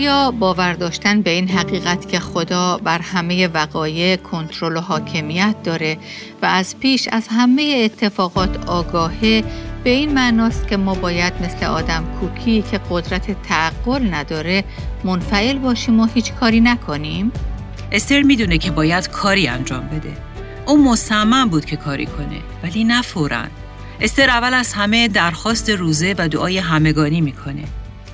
آیا باور داشتن به این حقیقت که خدا بر همه وقایع کنترل و حاکمیت داره و از پیش از همه اتفاقات آگاهه به این معناست که ما باید مثل آدم کوکی که قدرت تعقل نداره منفعل باشیم و هیچ کاری نکنیم؟ استر می‌دونه که باید کاری انجام بده. او مصمم بود که کاری کنه ولی نه فوراً. استر اول از همه درخواست روزه و دعای همگانی می‌کنه.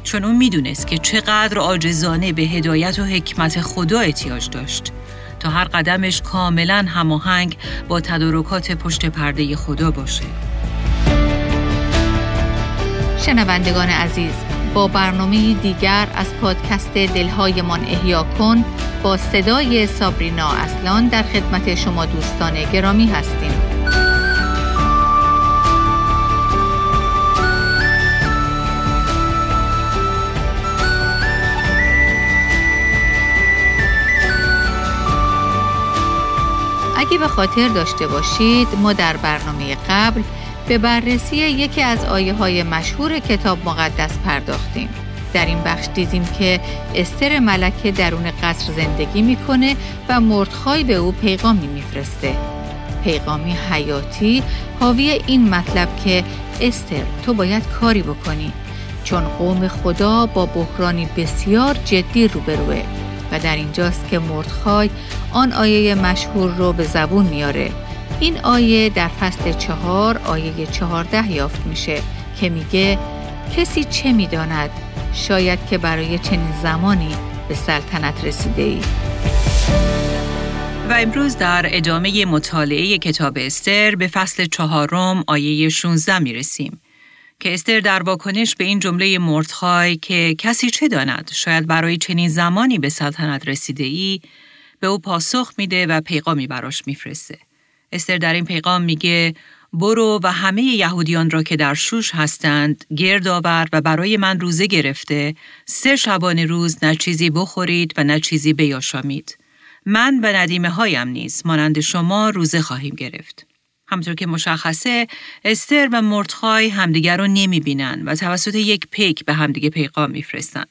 چون اون می‌دونست که چقدر عاجزانه به هدایت و حکمت خدا احتیاج داشت تا هر قدمش کاملا هماهنگ با تدارکات پشت پرده خدا باشه. شنوندگان عزیز با برنامه دیگر از پادکست دلهایمان احیا کن با صدای سابرینا اصلان در خدمت شما دوستان گرامی هستیم اگه به خاطر داشته باشید ما در برنامه قبل به بررسی یکی از آیه های مشهور کتاب مقدس پرداختیم. در این بخش دیدیم که استر ملکه درون قصر زندگی می‌کنه و مردخای به او پیغامی میفرسته. پیغامی حیاتی حاوی این مطلب که استر تو باید کاری بکنی چون قوم خدا با بحرانی بسیار جدی روبروه و در اینجاست که مردخای آن آیه مشهور رو به زبون میاره. این آیه در فصل چهار آیه چهارده یافت میشه که میگه کسی چه می‌داند؟ شاید که برای چنین زمانی به سلطنت رسیده ای و امروز در ادامه مطالعه کتاب استر به فصل چهارم آیه 16 می رسیم که استر در واکنش به این جمله مردخای که کسی چه داند؟ شاید برای چنین زمانی به سلطنت رسیده ای به او پاسخ میده و پیغامی براش میفرسته. استر در این پیغام میگه برو و همه یهودیان را که در شوش هستند گرد آور و برای من روزه گرفته سه شبانه روز نه چیزی بخورید و نه چیزی بیاشامید. من و ندیمه هایم نیز مانند شما روزه خواهیم گرفت. همطور که مشخصه استر و مردخای همدیگر رو نمی بینن و توسط یک پیک به همدیگه پیغام میفرستن.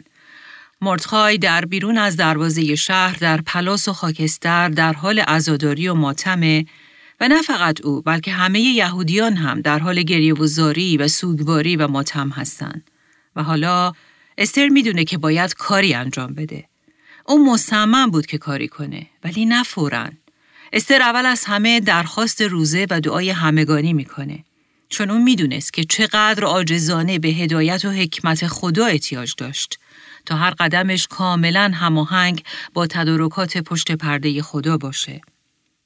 مردخای در بیرون از دروازه شهر در پلاس و خاکستر در حال عزاداری و ماتمه و نه فقط او بلکه همه یهودیان هم در حال گریه و زاری و سوگواری و ماتم هستند. و حالا استر می‌دونه که باید کاری انجام بده. او مصمم بود که کاری کنه ولی نه فوراً. استر اول از همه درخواست روزه و دعای همگانی می‌کنه. چون اون می‌دونست که چقدر عاجزانه به هدایت و حکمت خدا احتیاج داشت تا هر قدمش کاملا هماهنگ با تدارکات پشت پرده خدا باشه.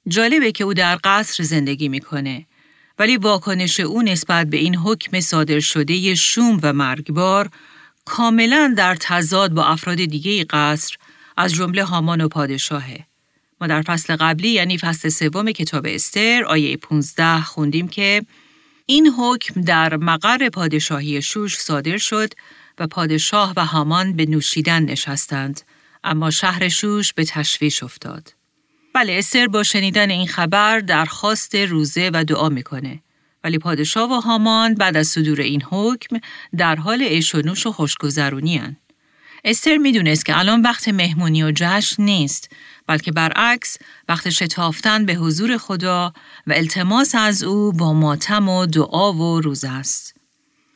جالبه که او در قصر زندگی می‌کنه ولی واکنش او نسبت به این حکم صادر شده شوم و مرگبار کاملا در تضاد با افراد دیگه قصر از جمله هامان و پادشاهه. ما در فصل قبلی یعنی فصل سوم کتاب استر آیه 15 خوندیم که این حکم در مقر پادشاهی شوش صادر شد و پادشاه و هامان به نوشیدن نشستند اما شهر شوش به تشویش افتاد. بله استر با شنیدن این خبر درخواست روزه و دعا می‌کنه. ولی پادشاه و هامان بعد از صدور این حکم در حال عیش و خوشگذرونی استر می‌دونست که الان وقت مهمونی و جشن نیست بلکه برعکس وقت شتافتن به حضور خدا و التماس از او با ماتم و دعا و روزه است.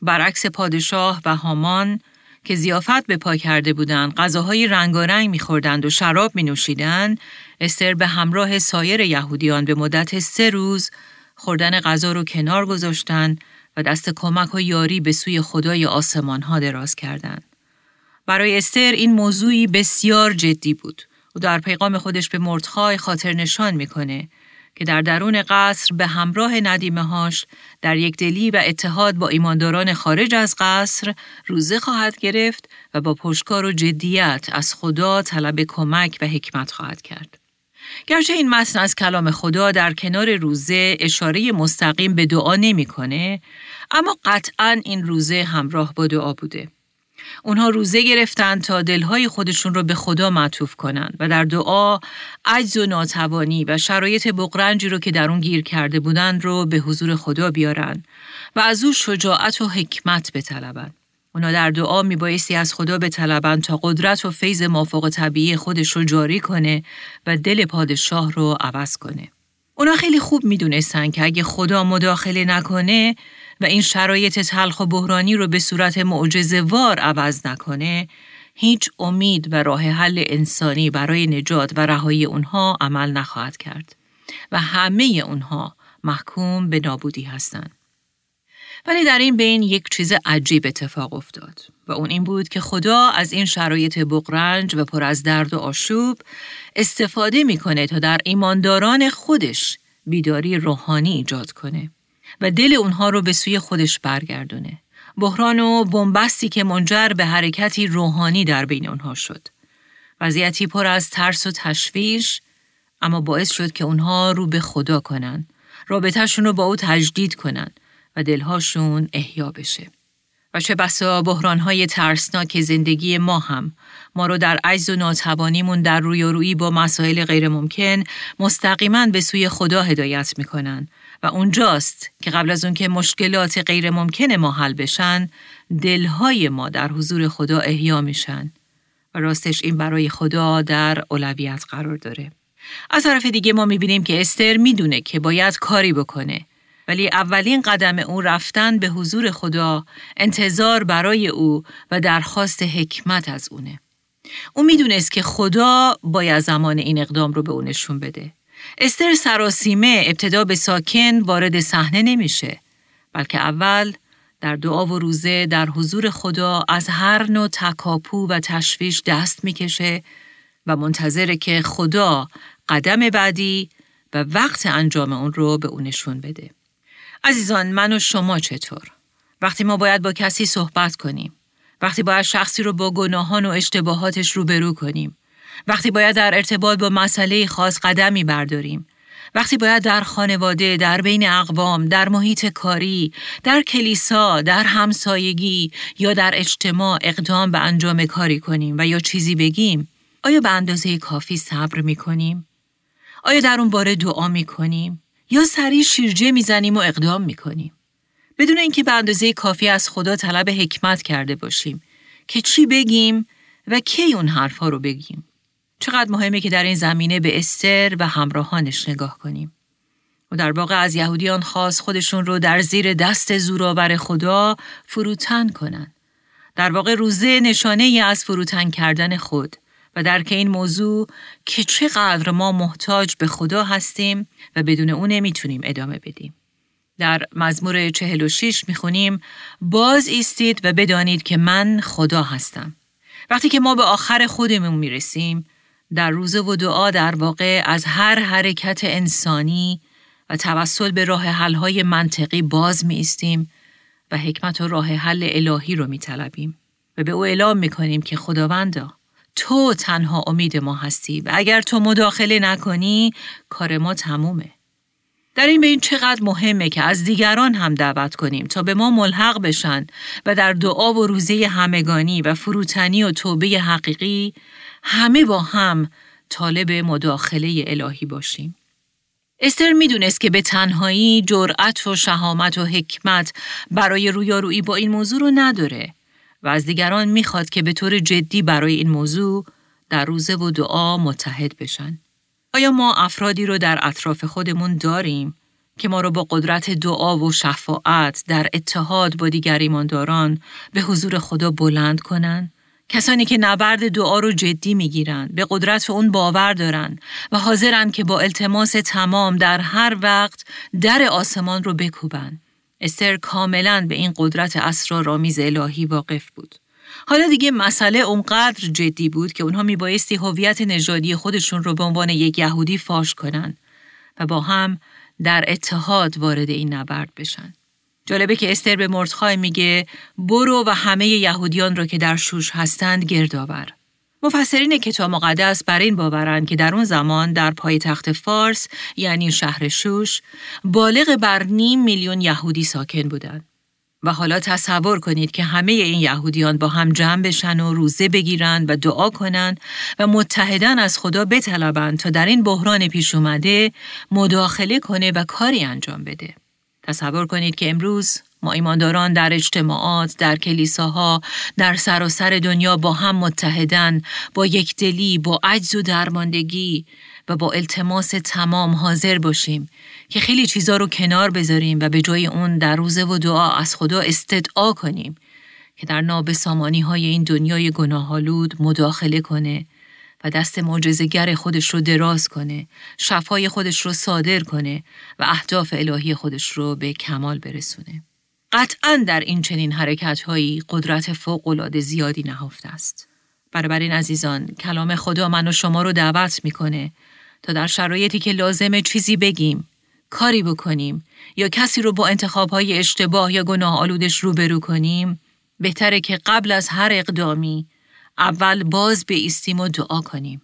برعکس پادشاه و هامان که زیافت به پا کرده بودند غذاهای رنگارنگ میخوردند و شراب می نوشیدند استر به همراه سایر یهودیان به مدت سه روز خوردن غذا رو کنار گذاشتن و دست کمک و یاری به سوی خدای آسمان ها دراز کردند. برای استر این موضوعی بسیار جدی بود و در پیغام خودش به مردخای خاطر نشان می‌کنه که در درون قصر به همراه ندیمه هاش در یک دلی و اتحاد با ایمانداران خارج از قصر روزه خواهد گرفت و با پشکار و جدیت از خدا طلب کمک و حکمت خواهد کرد. گرچه این متن از کلام خدا در کنار روزه اشاره مستقیم به دعا نمی‌کنه، اما قطعا این روزه همراه با دعا بوده. اونها روزه گرفتند تا دلهای خودشون رو به خدا معطوف کنند و در دعا عجز و ناتوانی و شرایط بقرنجی رو که در اون گیر کرده بودند رو به حضور خدا بیارن و از او شجاعت و حکمت بطلبند. اونا در دعا میبایستی از خدا به طلبن تا قدرت و فیض مافوق طبیعی خودش رو جاری کنه و دل پادشاه رو عوض کنه. اونا خیلی خوب می‌دونستن که اگه خدا مداخله نکنه و این شرایط تلخ و بحرانی رو به صورت وار عوض نکنه، هیچ امید و راه حل انسانی برای نجات و رهایی اونها عمل نخواهد کرد و همه اونها محکوم به نابودی هستند. ولی در این بین یک چیز عجیب اتفاق افتاد و اون این بود که خدا از این شرایط بقرنج و پر از درد و آشوب استفاده می‌کنه تا در ایمانداران خودش بیداری روحانی ایجاد کنه و دل اونها رو به سوی خودش برگردونه. بحران و بنبستی که منجر به حرکتی روحانی در بین اونها شد. وضعیتی پر از ترس و تشویش اما باعث شد که اونها رو به خدا کنن. رابطهشون رو با او تجدید کنن و دلهاشون احیا بشه. و چه بسا بحرانهای ترسناک زندگی ما هم ما رو در عجز و ناتوانیمون در روی و روی با مسائل غیر ممکن مستقیما به سوی خدا هدایت می‌کنن و اونجاست که قبل از اون که مشکلات غیر ممکن ما حل بشن دلهای ما در حضور خدا احیا میشن و راستش این برای خدا در اولویت قرار داره. از طرف دیگه ما می‌بینیم که استر می‌دونه که باید کاری بکنه ولی اولین قدم او رفتن به حضور خدا انتظار برای او و درخواست حکمت از اونه. او می‌دونست که خدا باید زمان این اقدام رو به او نشون بده. استر سراسیمه ابتدا به ساکن وارد صحنه نمیشه بلکه اول در دعا و روزه در حضور خدا از هر نوع تکاپو و تشویش دست می‌کشه و منتظره که خدا قدم بعدی و وقت انجام اون رو به اون نشون بده. عزیزان من و شما چطور؟ وقتی ما باید با کسی صحبت کنیم، وقتی باید شخصی رو با گناهان و اشتباهاتش روبرو کنیم، وقتی باید در ارتباط با مسئله خاص قدمی برداریم، وقتی باید در خانواده، در بین اقوام، در محیط کاری، در کلیسا، در همسایگی یا در اجتماع اقدام به انجام کاری کنیم و یا چیزی بگیم، آیا به اندازه کافی صبر می کنیم؟ آیا در اون باره دعا می کنیم؟ یا سریع شیرجه می‌زنیم و اقدام می‌کنیم. بدون اینکه به اندازه کافی از خدا طلب حکمت کرده باشیم که چی بگیم و کی اون حرفها رو بگیم. چقدر مهمه که در این زمینه به استر و همراهانش نگاه کنیم. و در واقع از یهودیان خواست خودشون رو در زیر دست زورآور خدا فروتن کنن. در واقع روزه نشانه ای از فروتن کردن خود و درک این موضوع که چقدر ما محتاج به خدا هستیم و بدون اون نمی‌تونیم ادامه بدیم. در مزمور 46 می‌خونیم باز ایستید و بدانید که من خدا هستم. وقتی که ما به آخر خودمون می‌رسیم در روزه و دعا در واقع از هر حرکت انسانی و توسل به راه حلهای منطقی باز می و حکمت و راه حل الهی رو می طلبیم و به او اعلام می کنیم که خداوندا تو تنها امید ما هستی و اگر تو مداخله نکنی کار ما تمومه. در این بین چقدر مهمه که از دیگران هم دعوت کنیم تا به ما ملحق بشن و در دعا و روزه همگانی و فروتنی و توبه حقیقی همه با هم طالب مداخله الهی باشیم. استر می‌دونست که به تنهایی جرأت و شهامت و حکمت برای رویارویی با این موضوع رو نداره و از دیگران می‌خواد که به طور جدی برای این موضوع در روزه و دعا متحد بشن. آیا ما افرادی رو در اطراف خودمون داریم که ما رو با قدرت دعا و شفاعت در اتحاد با دیگر ایمانداران به حضور خدا بلند کنن؟ کسانی که نبرد دعا رو جدی می‌گیرن، به قدرت اون باور دارن و حاضرن که با التماس تمام در هر وقت در آسمان رو بکوبن. استر کاملا به این قدرت اسرارآمیز الهی واقف بود. حالا دیگه مسئله اونقدر جدی بود که اونها میبایستی هویت نژادی خودشون رو به عنوان یک یهودی فاش کنن و با هم در اتحاد وارد این نبرد بشن. جالبه که استر به مردخای میگه برو و همه یهودیان رو که در شوش هستند گردآور. مفسرین کتاب مقدس بر این باورند که در اون زمان در پای تخت فارس یعنی شهر شوش بالغ بر نیم میلیون یهودی ساکن بودند. و حالا تصور کنید که همه این یهودیان با هم جمع بشن و روزه بگیرند و دعا کنند و متحدن از خدا بطلبند تا در این بحران پیش اومده مداخله کنه و کاری انجام بده. تصور کنید که امروز ما ایمانداران در اجتماعات، در کلیساها، در سراسر دنیا با هم متحدن، با یکدلی، با عجز و درماندگی و با التماس تمام حاضر باشیم که خیلی چیزا رو کنار بذاریم و به جای اون در روزه و دعا از خدا استدعا کنیم که در نابسامانی های این دنیای گناهالود مداخله کنه و دست معجزه‌گر خودش رو دراز کنه، شفای خودش رو صادر کنه و اهداف الهی خودش رو به کمال برسونه. قطعا در این چنین حرکت هایی قدرت فوق زیادی نهفته است. این عزیزان کلام خدا من و شما رو دعوت می‌کنه تا در شرایطی که لازمه چیزی بگیم، کاری بکنیم یا کسی رو با انتخاب های اشتباه یا گناه آلودش روبرو کنیم، بهتره که قبل از هر اقدامی اول باز به ایستیم و دعا کنیم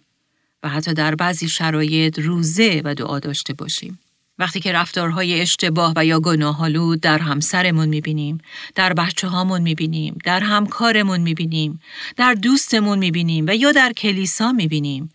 و حتی در بعضی شرایط روزه و دعا داشته باشیم. وقتی که رفتارهای اشتباه و یا گناهالود در همسرمون می‌بینیم، در بچه هامون می‌بینیم، در همکارمون می‌بینیم، در دوستمون می‌بینیم و یا در کلیسا می‌بینیم،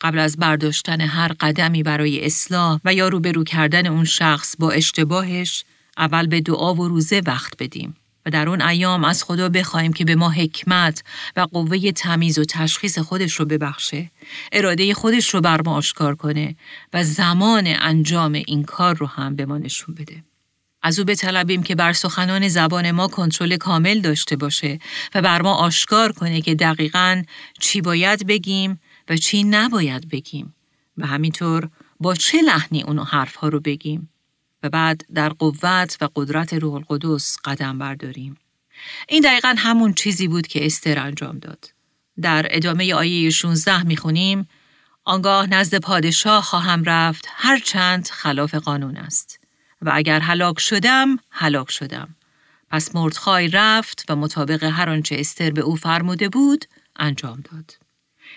قبل از برداشتن هر قدمی برای اصلاح و یا روبرو کردن اون شخص با اشتباهش، اول به دعا و روزه وقت بدیم. و در اون ایام از خدا بخوایم که به ما حکمت و قوه تمیز و تشخیص خودش رو ببخشه، اراده خودش رو بر ما آشکار کنه و زمان انجام این کار رو هم به ما نشون بده. از او بطلبیم که بر سخنان زبان ما کنترل کامل داشته باشه و بر ما آشکار کنه که دقیقا چی باید بگیم و چی نباید بگیم و همینطور با چه لحنی اونو حرفها رو بگیم بعد در قوت و قدرت روح القدس قدم برداریم. این دقیقا همون چیزی بود که استر انجام داد. در ادامه آیه 16 می‌خونیم آنگاه نزد پادشاه خواهم رفت هر چند خلاف قانون است و اگر هلاک شدم هلاک شدم پس مردخای رفت و مطابق هر آنچه استر به او فرموده بود انجام داد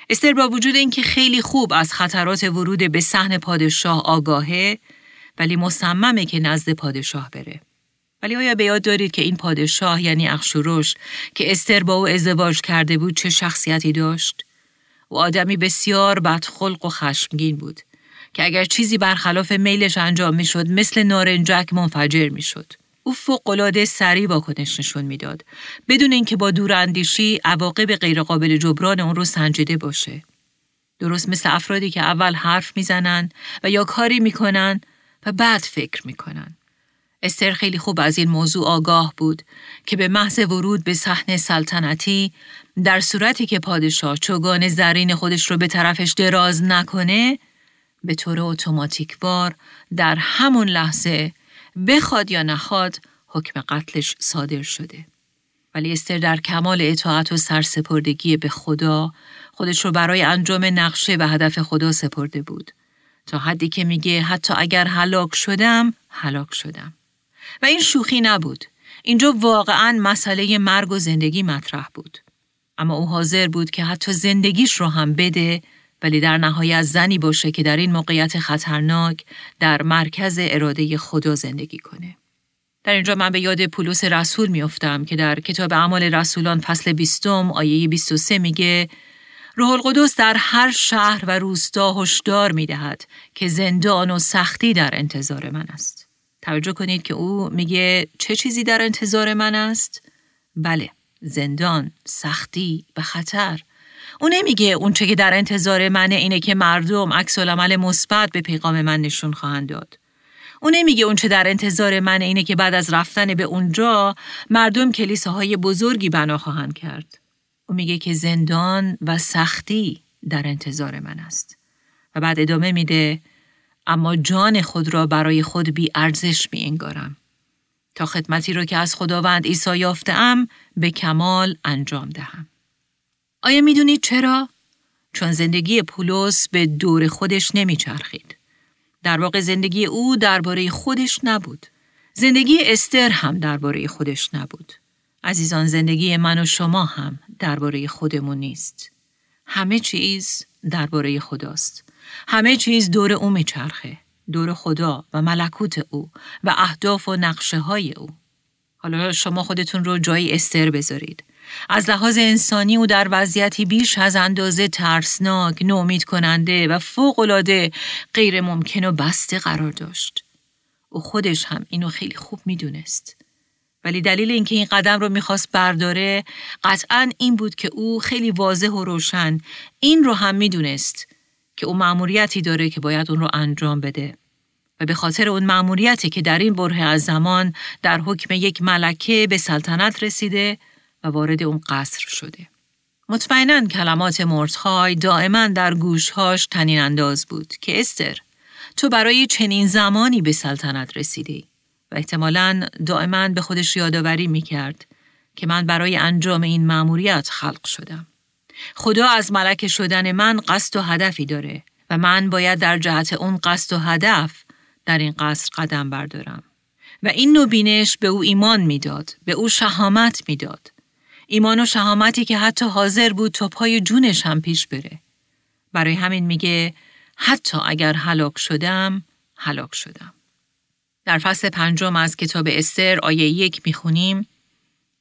استر با وجود اینکه خیلی خوب از خطرات ورود به صحن پادشاه آگاهه ولی مصممه که نزد پادشاه بره. ولی آیا به یاد دارید که این پادشاه یعنی اخشورش که استر با او ازدواج کرده بود چه شخصیتی داشت؟ او آدمی بسیار بدخلق و خشمگین بود که اگر چیزی برخلاف میلش انجام می‌شد مثل نارنجک منفجر می‌شد. او فوقالعاده سریع واکنش نشون می‌داد بدون اینکه با دوراندیشی عواقب غیرقابل جبران اون رو سنجیده باشه. درست مثل افرادی که اول حرف می‌زنن و یا کاری می‌کنن و بعد فکر می‌کنن. استر خیلی خوب از این موضوع آگاه بود که به محض ورود به صحنه سلطنتی در صورتی که پادشاه چوگان زرین خودش رو به طرفش دراز نکنه به طور اتوماتیکوار در همون لحظه بخواد یا نخواد حکم قتلش صادر شده. ولی استر در کمال اطاعت و سرسپردگی به خدا خودش رو برای انجام نقشه و هدف خدا سپرده بود. تا حدی که میگه حتی اگر هلاک شدم هلاک شدم. و این شوخی نبود. اینجا واقعا مسئله مرگ و زندگی مطرح بود. اما او حاضر بود که حتی زندگیش رو هم بده ولی در نهایت زنی باشه که در این موقعیت خطرناک در مرکز اراده خدا زندگی کنه. در اینجا من به یاد پولس رسول میافتم که در کتاب اعمال رسولان فصل 20 آیه 23 میگه روح القدس در هر شهر و روستا هشدار می دهد که زندان و سختی در انتظار من است. توجه کنید که او میگه چه چیزی در انتظار من است؟ بله، زندان، سختی و خطر. او نمیگه اون چه که در انتظار منه اینه که مردم عکس العمل مثبت به پیغام من نشون خواهند داد. او نمیگه اون چه در انتظار منه اینه که بعد از رفتن به اونجا مردم کلیساهای بزرگی بنا خواهند کرد. او میگه که زندان و سختی در انتظار من است. و بعد ادامه میده اما جان خود را برای خود بی ارزش می انگارم. تا خدمتی رو که از خداوند عیسی یافتم به کمال انجام دهم. آیا می‌دونید چرا؟ چون زندگی پولس به دور خودش نمیچرخید. در واقع زندگی او درباره خودش نبود. زندگی استر هم درباره خودش نبود. عزیزان زندگی من و شما هم درباره خودمون نیست. همه چیز درباره خداست. همه چیز دور او میچرخه. دور خدا و ملکوت او و اهداف و نقشه های او. حالا شما خودتون رو جای استر بذارید. از لحاظ انسانی او در وضعیتی بیش از اندازه ترسناک، نومید کننده و فوقالعاده غیر ممکن و بسته قرار داشت. او خودش هم اینو خیلی خوب می‌دونست. ولی دلیل اینکه این قدم رو می‌خواست برداره قطعا این بود که او خیلی واضح و روشن این رو هم می‌دونست که او مأموریتی داره که باید اون رو انجام بده و به خاطر اون مأموریتی که در این بره از زمان در حکم یک ملکه به سلطنت رسیده و وارد اون قصر شده. مطمئنا کلمات مرتخای دائما در گوشهاش تنین انداز بود که استر تو برای چنین زمانی به سلطنت رسیدی و احتمالا دائما به خودش یادآوری می کرد که من برای انجام این مأموریت خلق شدم. خدا از ملک شدن من قصد و هدفی داره و من باید در جهت اون قصد و هدف در این قصر قدم بردارم. و این نوع بینش به او ایمان می‌داد، به او شهامت می‌داد. ایمان و شهامتی که حتی حاضر بود تا پای جونش هم پیش بره. برای همین میگه حتی اگر هلاک شدم، هلاک شدم. در فصل پنجم از کتاب استر آیه یک می‌خونیم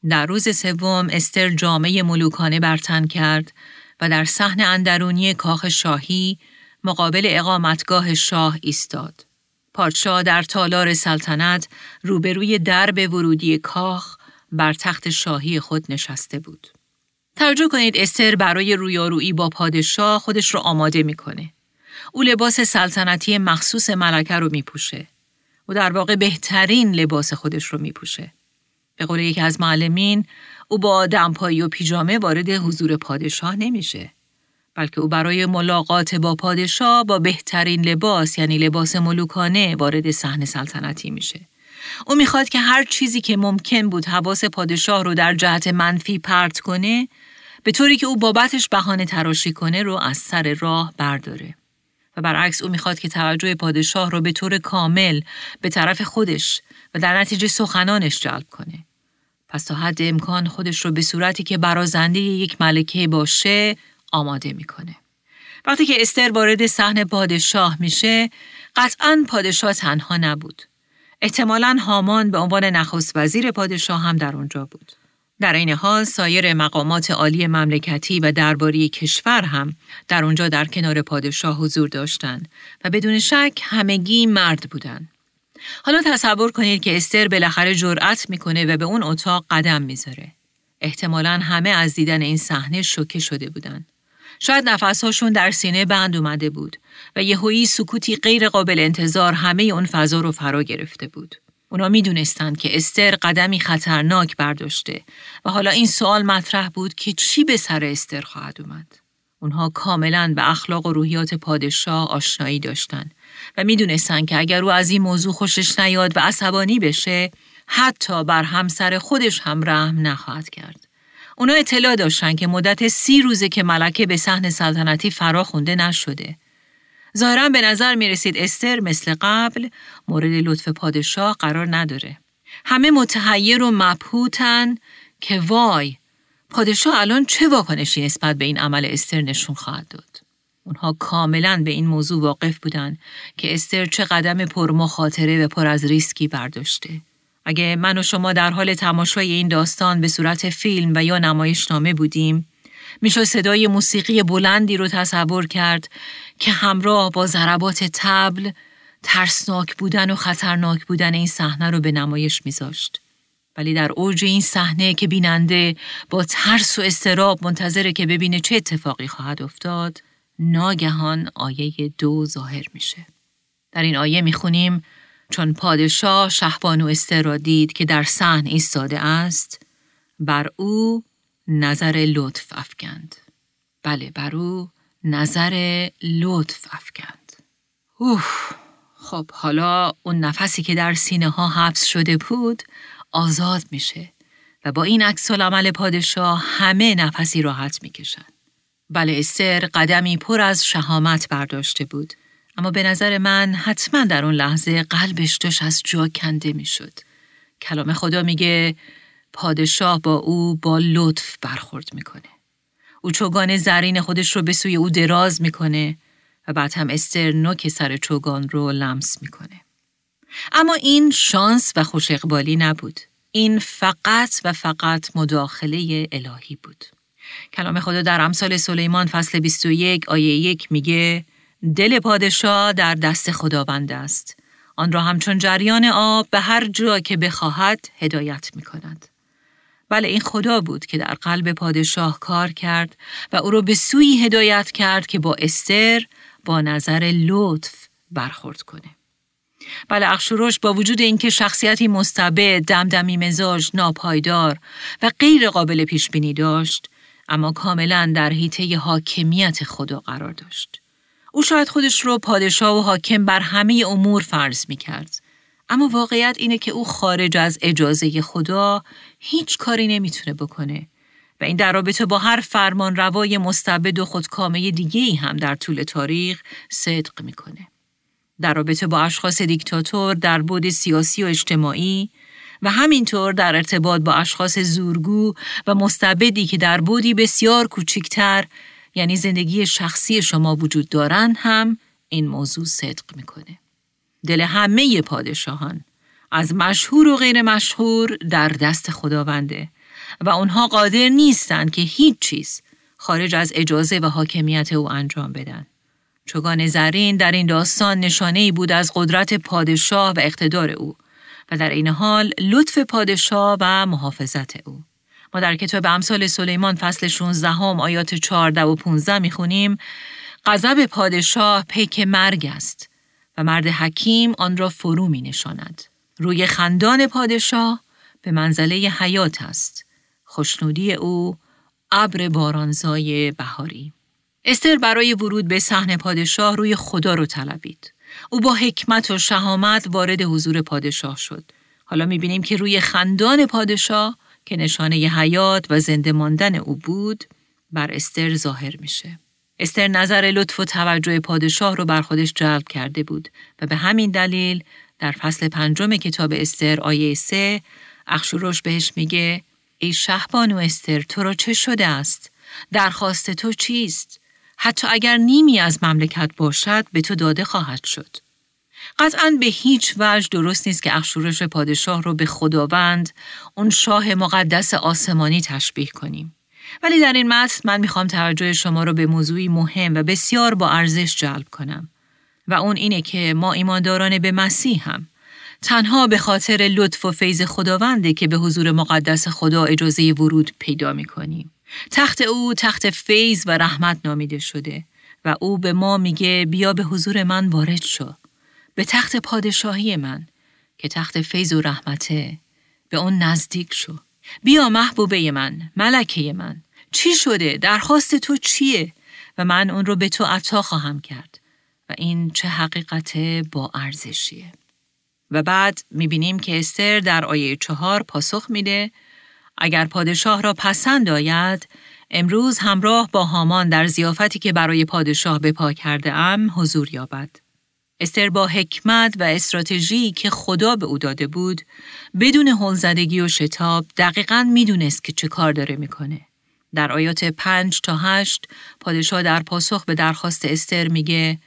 در روز سوم استر جامعه ملوکانه برتن کرد و در صحن اندرونی کاخ شاهی مقابل اقامتگاه شاه ایستاد. پادشاه در تالار سلطنت روبروی درب ورودی کاخ بر تخت شاهی خود نشسته بود. توجه کنید استر برای رویارویی با پادشاه خودش رو آماده می‌کنه. او لباس سلطنتی مخصوص ملکه رو میپوشه. او در واقع بهترین لباس خودش رو میپوشه. به قول یکی از معلمین او با دمپایی و پیژامه وارد حضور پادشاه نمیشه. بلکه او برای ملاقات با پادشاه با بهترین لباس یعنی لباس ملوکانه وارد صحنه سلطنتی میشه. او می‌خواد که هر چیزی که ممکن بود حواس پادشاه رو در جهت منفی پرت کنه به طوری که او بابتش بهانه تراشی کنه رو از سر راه برداره. و برعکس او می‌خواد که توجه پادشاه رو به طور کامل به طرف خودش و در نتیجه سخنانش جلب کنه. پس تا حد امکان خودش رو به صورتی که برازنده یک ملکه باشه آماده می‌کنه. وقتی که استر وارد صحنه پادشاه میشه، قطعا پادشاه تنها نبود. احتمالا هامان به عنوان نخست وزیر پادشاه هم در اونجا بود. در این حال سایر مقامات عالی مملکتی و درباری کشور هم در اونجا در کنار پادشاه حضور داشتند و بدون شک همگی مرد بودند. حالا تصور کنید که استر بالاخره جرأت می‌کنه و به اون اتاق قدم می‌ذاره. احتمالا همه از دیدن این صحنه شوکه شده بودند. شاید نفسهاشون در سینه بند اومده بود و یهویی سکوتی غیر قابل انتظار همه اون فضا رو فرا گرفته بود. اونا می‌دونستند که استر قدمی خطرناک برداشته و حالا این سوال مطرح بود که چی به سر استر خواهد اومد. اونها کاملا به اخلاق و روحیات پادشاه آشنایی داشتند و می‌دونستند که اگر او از این موضوع خوشش نیاد و عصبانی بشه حتی بر همسر خودش هم رحم نخواهد کرد. اونا اطلاع داشتن که مدت سی روزه که ملکه به صحن سلطنتی فرا خونده نشده. ظاهرا به نظر می رسید استر مثل قبل مورد لطف پادشاه قرار نداره. همه متحیر و مبهوتن که وای پادشاه الان چه واکنشی نسبت به این عمل استر نشون خواهد داد. اونها کاملا به این موضوع واقف بودن که استر چه قدم پر مخاطره و پر از ریسکی برداشته. اگه من و شما در حال تماشای این داستان به صورت فیلم و یا نمایشنامه بودیم، میشه صدای موسیقی بلندی رو تصور کرد که همراه با ضربات تبل ترسناک بودن و خطرناک بودن این صحنه رو به نمایش میذاشت. ولی در اوج این صحنه که بیننده با ترس و استراب منتظره که ببینه چه اتفاقی خواهد افتاد، ناگهان آیه دو ظاهر میشه. در این آیه می‌خونیم چون پادشاه شهبانو استر را دید که در صحن ایستاده است بر او نظر لطف افکند. بله بر او نظر لطف افکند. اوه خب حالا اون نفسی که در سینه ها حبس شده بود آزاد میشه و با این عکس عمل پادشاه همه نفسی راحت می‌کشن. بله استر قدمی پر از شهامت برداشته بود اما به نظر من حتما در اون لحظه قلبش داشت از جا کنده می‌شد. کلام خدا میگه پادشاه با او با لطف برخورد می‌کنه. او چوگان زرین خودش رو به سوی او دراز می‌کنه و بعد هم استر نوک سر چوگان رو لمس می‌کنه. اما این شانس و خوش اقبالی نبود. این فقط و فقط مداخله الهی بود. کلام خدا در امثال سلیمان فصل 21 آیه 1 میگه دل پادشاه در دست خداوند است. آن را همچون جریان آب به هر جا که بخواهد هدایت می کند. بله این خدا بود که در قلب پادشاه کار کرد و او را به سوی هدایت کرد که با استر با نظر لطف برخورد کنه. بله اخشوروش با وجود اینکه شخصیتی مستبد، دمدمی مزاج، ناپایدار و غیر قابل پیش بینی داشت، اما کاملا در حیطه حاکمیت خدا قرار داشت. او شاید خودش رو پادشاه و حاکم بر همه امور فرض می کرد. اما واقعیت اینه که او خارج از اجازه خدا هیچ کاری نمی‌تونه بکنه و این در رابطه با هر فرمان روای مستبد و خودکامه دیگه ای هم در طول تاریخ صدق می‌کنه. در رابطه با اشخاص دیکتاتور در بود سیاسی و اجتماعی و همینطور در ارتباط با اشخاص زورگو و مستبدی که در بودی بسیار کوچکتر یعنی زندگی شخصی شما وجود دارن هم این موضوع صدق می‌کنه. دل همه پادشاهان از مشهور و غیر مشهور در دست خداونده و اونها قادر نیستند که هیچ چیز خارج از اجازه و حاکمیت او انجام بدن. چوگان زرین در این داستان نشانه ای بود از قدرت پادشاه و اقتدار او و در این حال لطف پادشاه و محافظت او. ما در کتاب امثال سلیمان فصل 16 هم آیات 14 و 15 می‌خونیم غضب پادشاه پیک مرگ است و مرد حکیم آن را فرو می نشاند. روی خندان پادشاه به منزله حیات است. خوشنودی او ابر بارانزای بهاری. استر برای ورود به صحنه پادشاه روی خدا رو طلبید. او با حکمت و شهامت وارد حضور پادشاه شد. حالا بینیم که روی خندان پادشاه که نشانه حیات و زنده ماندن او بود بر استر ظاهر میشه. استر نظر لطف و توجه پادشاه رو بر خودش جلب کرده بود و به همین دلیل در فصل پنجم کتاب استر آیه سه اخشوروش بهش میگه ای شهبانو استر تو را چه شده است؟ درخواست تو چیست؟ حتی اگر نیمی از مملکت باشد به تو داده خواهد شد. قطعا به هیچ وجه درست نیست که اخشورش پادشاه رو به خداوند اون شاه مقدس آسمانی تشبیه کنیم. ولی در این متن من می‌خوام توجه شما رو به موضوعی مهم و بسیار با ارزش جلب کنم و اون اینه که ما ایمانداران به مسیح هم تنها به خاطر لطف و فیض خداونده که به حضور مقدس خدا اجازه ورود پیدا می‌کنیم. تخت او تخت فیض و رحمت نامیده شده و او به ما میگه بیا به حضور من وارد شو. به تخت پادشاهی من که تخت فیض و رحمته به اون نزدیک شو. بیا محبوبه من، ملکه من. چی شده؟ درخواست تو چیه؟ و من اون رو به تو عطا خواهم کرد. و این چه حقیقت با ارزشیه. و بعد می‌بینیم که استر در آیه چهار پاسخ میده اگر پادشاه را پسند آید امروز همراه با هامان در زیافتی که برای پادشاه بپا کرده ام حضور یابد. استر با حکمت و استراتژی که خدا به او داده بود بدون هلزدگی و شتاب دقیقا می‌دونست که چه کار داره می‌کنه. در آیات پنج تا هشت پادشاه در پاسخ به درخواست استر میگه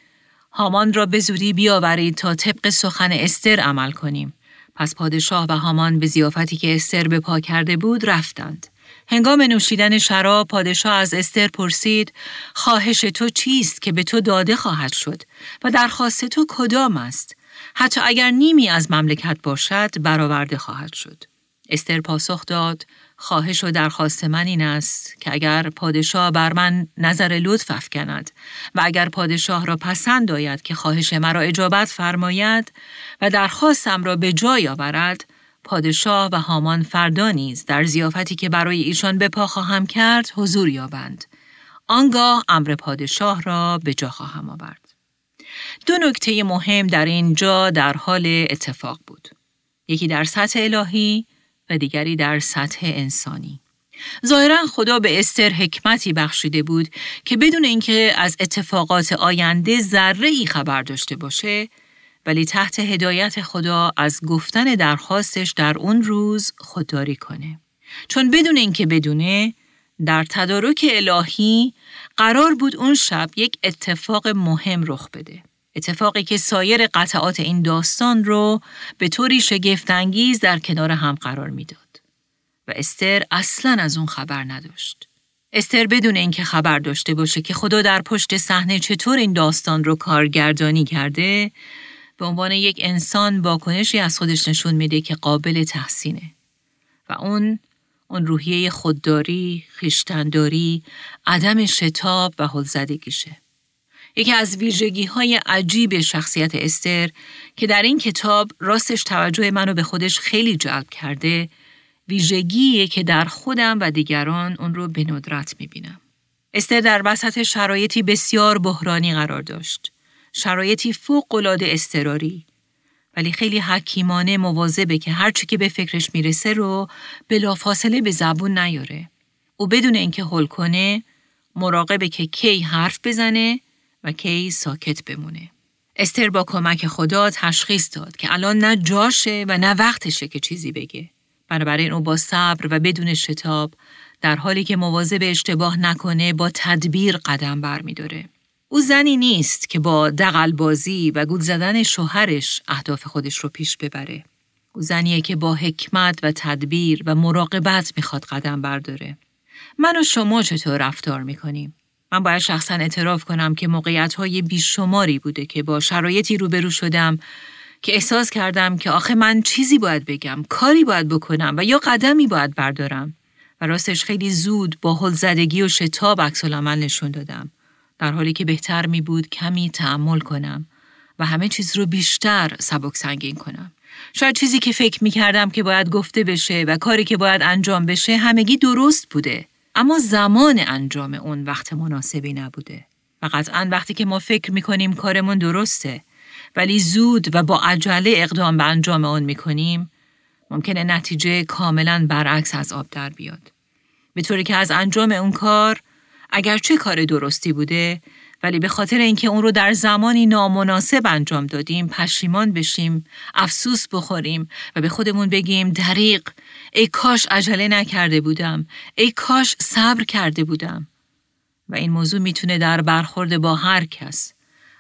هامان را به زودی بیاورید تا طبق سخن استر عمل کنیم. پس پادشاه و هامان به زیافتی که استر به پا کرده بود رفتند. هنگام نوشیدن شراب پادشاه از استر پرسید خواهش تو چیست که به تو داده خواهد شد و درخواست تو کدام است؟ حتی اگر نیمی از مملکت باشد برآورده خواهد شد. استر پاسخ داد خواهش و درخواست من این است که اگر پادشاه بر من نظر لطف افکند و اگر پادشاه را پسند آید که خواهش مرا اجابت فرماید و درخواستم را به جای آورد پادشاه و هامان فردا نیز در زیافتی که برای ایشان به پا خواهم کرد حضور یابند. آنگاه امر پادشاه را به جا خواهم آورد. دو نکته مهم در اینجا در حال اتفاق بود. یکی در سطح الهی و دیگری در سطح انسانی. ظاهرا خدا به استر حکمتی بخشیده بود که بدون اینکه از اتفاقات آینده ذره ای خبر داشته باشه ولی تحت هدایت خدا از گفتن درخواستش در اون روز خودداری کنه. چون بدون اینکه بدونه در تدارک الهی قرار بود اون شب یک اتفاق مهم رخ بده. اتفاقی که سایر قطعات این داستان رو به طوری شگفتانگیز در کنار هم قرار می‌داد. و استر اصلا از اون خبر نداشت. استر بدون اینکه خبر داشته باشه که خدا در پشت صحنه چطور این داستان رو کارگردانی کرده به عنوان یک انسان واکنشی از خودش نشون میده که قابل تحسینه و اون اون روحیه خودداری، خیشتنداری، عدم شتاب و حلزدگیشه. یکی از ویژگی های عجیب شخصیت استر که در این کتاب راستش توجه منو به خودش خیلی جلب کرده ویژگیه که در خودم و دیگران اون رو به ندرت می‌بینم. استر در وسط شرایطی بسیار بحرانی قرار داشت. شرایطی فوق العاده استراری. ولی خیلی حکیمانه مواظبه که هرچی که به فکرش می‌رسه رو بلافاصله به زبون نیاره. او بدون اینکه هل کنه مراقبه که کی حرف بزنه و کی ساکت بمونه. استر با کمک خدا تشخیص داد که الان نه جاشه و نه وقتشه که چیزی بگه. بنابراین او با صبر و بدون شتاب در حالی که مواظب اشتباه نکنه با تدبیر قدم برمیداره. او زنی نیست که با دقل بازی و گول زدن شوهرش اهداف خودش رو پیش ببره. او زنیه که با حکمت و تدبیر و مراقبت می‌خواد قدم برداره. من و شما چطور رفتار می‌کنیم؟ من باید شخصا اعتراف کنم که موقعیت های بیشماری بوده که با شرایطی روبرو شدم که احساس کردم که آخه من چیزی باید بگم، کاری باید بکنم و یا قدمی باید بردارم. و راستش خیلی زود با حل زدگی و شتاب عکس نشون دادم. در حالی که بهتر می بود کمی تعمل کنم و همه چیز رو بیشتر سبک سنگین کنم. شاید چیزی که فکر می کردم که باید گفته بشه و کاری که باید انجام بشه همگی درست بوده. اما زمان انجام اون وقت مناسبی نبوده. و قطعا وقتی که ما فکر می کنیم کارمون درسته ولی زود و با عجله اقدام به انجام اون می کنیم ممکنه نتیجه کاملا برعکس از آب در بیاد. به طوری که از انجام اون کار اگرچه کار درستی بوده ولی به خاطر اینکه اون رو در زمانی نامناسب انجام دادیم پشیمان بشیم افسوس بخوریم و به خودمون بگیم دریق ای کاش عجله نکرده بودم ای کاش صبر کرده بودم و این موضوع می‌تونه در برخورد با هر کس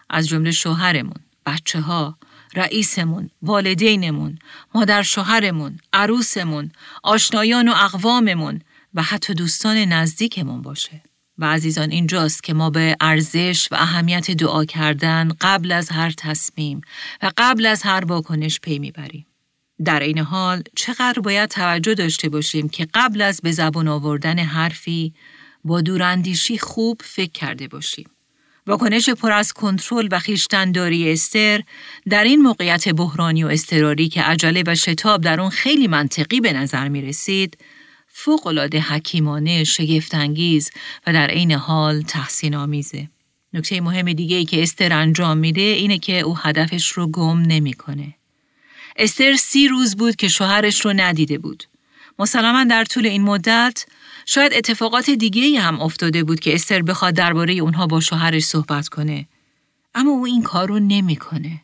از جمله شوهرمون بچه ها رئیسمون، والدینمون، مادر شوهرمون، عروسمون، آشنایان و اقواممون و حتی دوستان نزدیکمون باشه. و عزیزان اینجاست که ما به ارزش و اهمیت دعا کردن قبل از هر تصمیم و قبل از هر واکنش پی می‌بریم. در این حال چقدر باید توجه داشته باشیم که قبل از به زبان آوردن حرفی با دوراندیشی خوب فکر کرده باشیم. واکنش پر از کنترل و خیشتنداری استر در این موقعیت بحرانی و استراری که عجله و شتاب در اون خیلی منطقی به نظر می رسید، فوقالعاده حکیمانه، شگفتانگیز و در عین حال تحسین آمیزه. نکته مهم دیگه ای که استر انجام میده اینه که او هدفش رو گم نمی‌کنه. استر سی روز بود که شوهرش رو ندیده بود. مسلما در طول این مدت شاید اتفاقات دیگه هم افتاده بود که استر بخواد درباره اونها با شوهرش صحبت کنه. اما او این کار رو نمی‌کنه.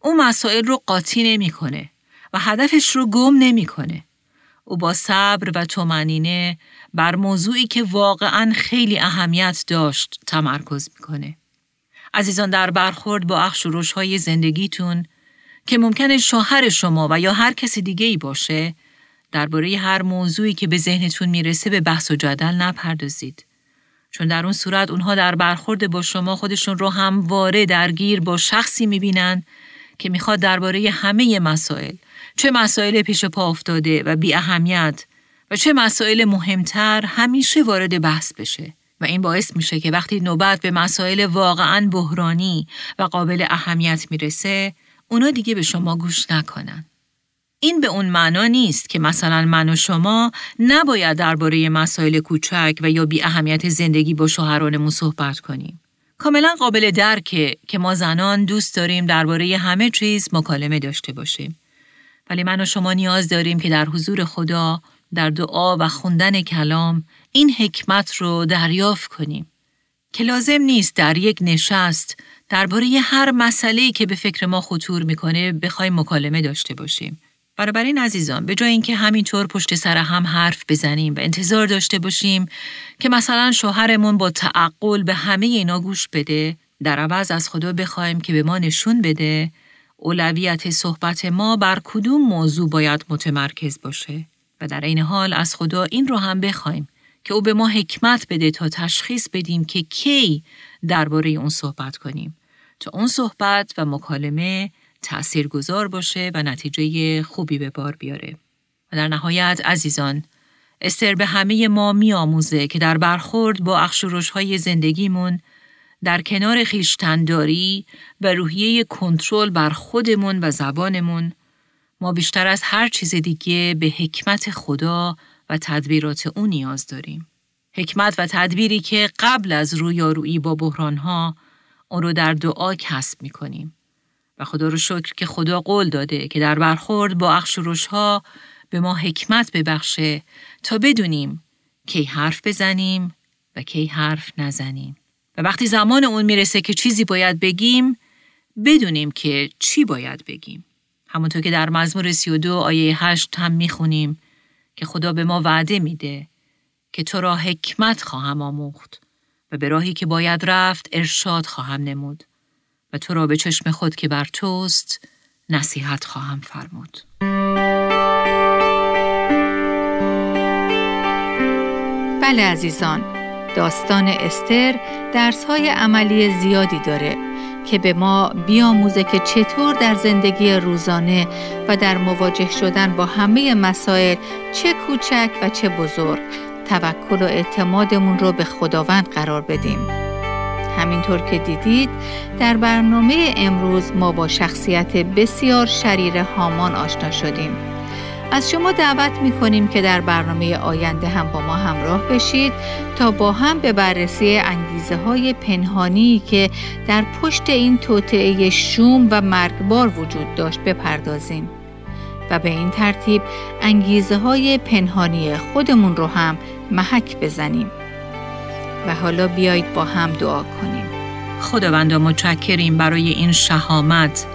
او مسائل رو قاطی نمی‌کنه و هدفش رو گم نمی‌کنه. او با صبر و تومنینه بر موضوعی که واقعا خیلی اهمیت داشت تمرکز می‌کنه. عزیزان در برخورد با اخش و های زندگیتون که ممکنه شوهر شما و یا هر کسی دیگه ای باشه درباره هر موضوعی که به ذهنتون می‌رسه به بحث و جدل نپردازید. چون در اون صورت اونها در برخورد با شما خودشون رو همواره درگیر با شخصی می‌بینن که می‌خواد درباره همه مسائل چه مسائل پیش پا افتاده و بی اهمیت و چه مسائل مهمتر همیشه وارد بحث بشه و این باعث میشه که وقتی نوبت به مسائل واقعا بحرانی و قابل اهمیت می‌رسه اونا دیگه به شما گوش نکنن. این به اون معنا نیست که مثلا من و شما نباید درباره مسائل کوچک و یا بی اهمیت زندگی با شوهرانمون صحبت کنیم. کاملا قابل درکه که ما زنان دوست داریم درباره همه چیز مکالمه داشته باشیم. ولی من و شما نیاز داریم که در حضور خدا در دعا و خوندن کلام این حکمت رو دریافت کنیم که لازم نیست در یک نشست درباره هر مسئله که به فکر ما خطور می‌کنه بخوایم مکالمه داشته باشیم. این عزیزان به جای اینکه همینطور پشت سر هم حرف بزنیم و انتظار داشته باشیم که مثلا شوهرمون با تعقل به همه اینا گوش بده در عوض از خدا بخوایم که به ما نشون بده اولویت صحبت ما بر کدوم موضوع باید متمرکز باشه و در این حال از خدا این رو هم بخوایم که او به ما حکمت بده تا تشخیص بدیم که کی درباره اون صحبت کنیم تا اون صحبت و مکالمه تأثیر گذار باشه و نتیجه خوبی به بار بیاره. و در نهایت عزیزان استر به همه ما می آموزه که در برخورد با اخشورش های زندگیمون در کنار خیشتنداری و روحیه کنترل بر خودمون و زبانمون ما بیشتر از هر چیز دیگه به حکمت خدا و تدبیرات او نیاز داریم. حکمت و تدبیری که قبل از رویارویی با بحرانها اون رو در دعا کسب می کنیم. و خدا رو شکر که خدا قول داده که در برخورد با اخشورش ها به ما حکمت ببخشه تا بدونیم کی حرف بزنیم و کی حرف نزنیم. وقتی زمان اون می‌رسه که چیزی باید بگیم بدونیم که چی باید بگیم. همونطور که در مزمور 32 آیه 8 هم می‌خونیم که خدا به ما وعده میده که تو را حکمت خواهم آموخت و به راهی که باید رفت ارشاد خواهم نمود و تو را به چشم خود که بر توست نصیحت خواهم فرمود. بله عزیزان داستان استر درس های عملی زیادی داره که به ما بیاموزه که چطور در زندگی روزانه و در مواجه شدن با همه مسائل چه کوچک و چه بزرگ توکل و اعتمادمون رو به خداوند قرار بدیم. همینطور که دیدید در برنامه امروز ما با شخصیت بسیار شریر هامان آشنا شدیم. از شما دعوت می کنیم که در برنامه آینده هم با ما همراه بشید تا با هم به بررسی انگیزه های پنهانی که در پشت این توطعه شوم و مرگبار وجود داشت بپردازیم. و به این ترتیب انگیزه های پنهانی خودمون رو هم محک بزنیم. و حالا بیایید با هم دعا کنیم. خداوندا متشکریم برای این شهامت.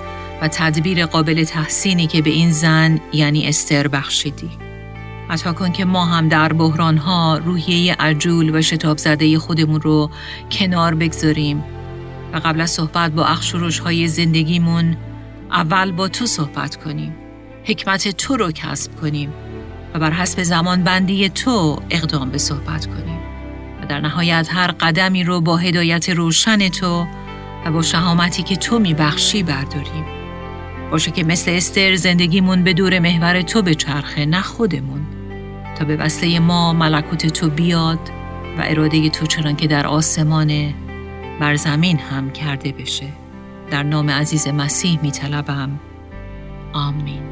و تدبیر قابل تحسینی که به این زن یعنی استر بخشیدی. عطا کن که ما هم در بحرانها روحیه عجول و شتاب زده خودمون رو کنار بگذاریم و قبل از صحبت با اخشورش های زندگیمون اول با تو صحبت کنیم. حکمت تو رو کسب کنیم و بر حسب زمان بندی تو اقدام به صحبت کنیم. و در نهایت هر قدمی رو با هدایت روشن تو و با شهامتی که تو میبخشی برداریم. باشه که مثل استر زندگیمون به دور محور تو به چرخه نه خودمون. تا به وسیله ما ملکوت تو بیاد و اراده تو چنان که در آسمان بر زمین هم کرده بشه. در نام عزیز مسیح می طلبم آمین.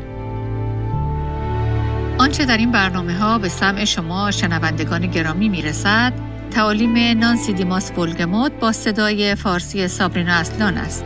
آنچه در این برنامه ها به سمع شما شنوندگان گرامی می رسد تعالیم نانسی دیماس ولگموت با صدای فارسی سابرینا اصلان است.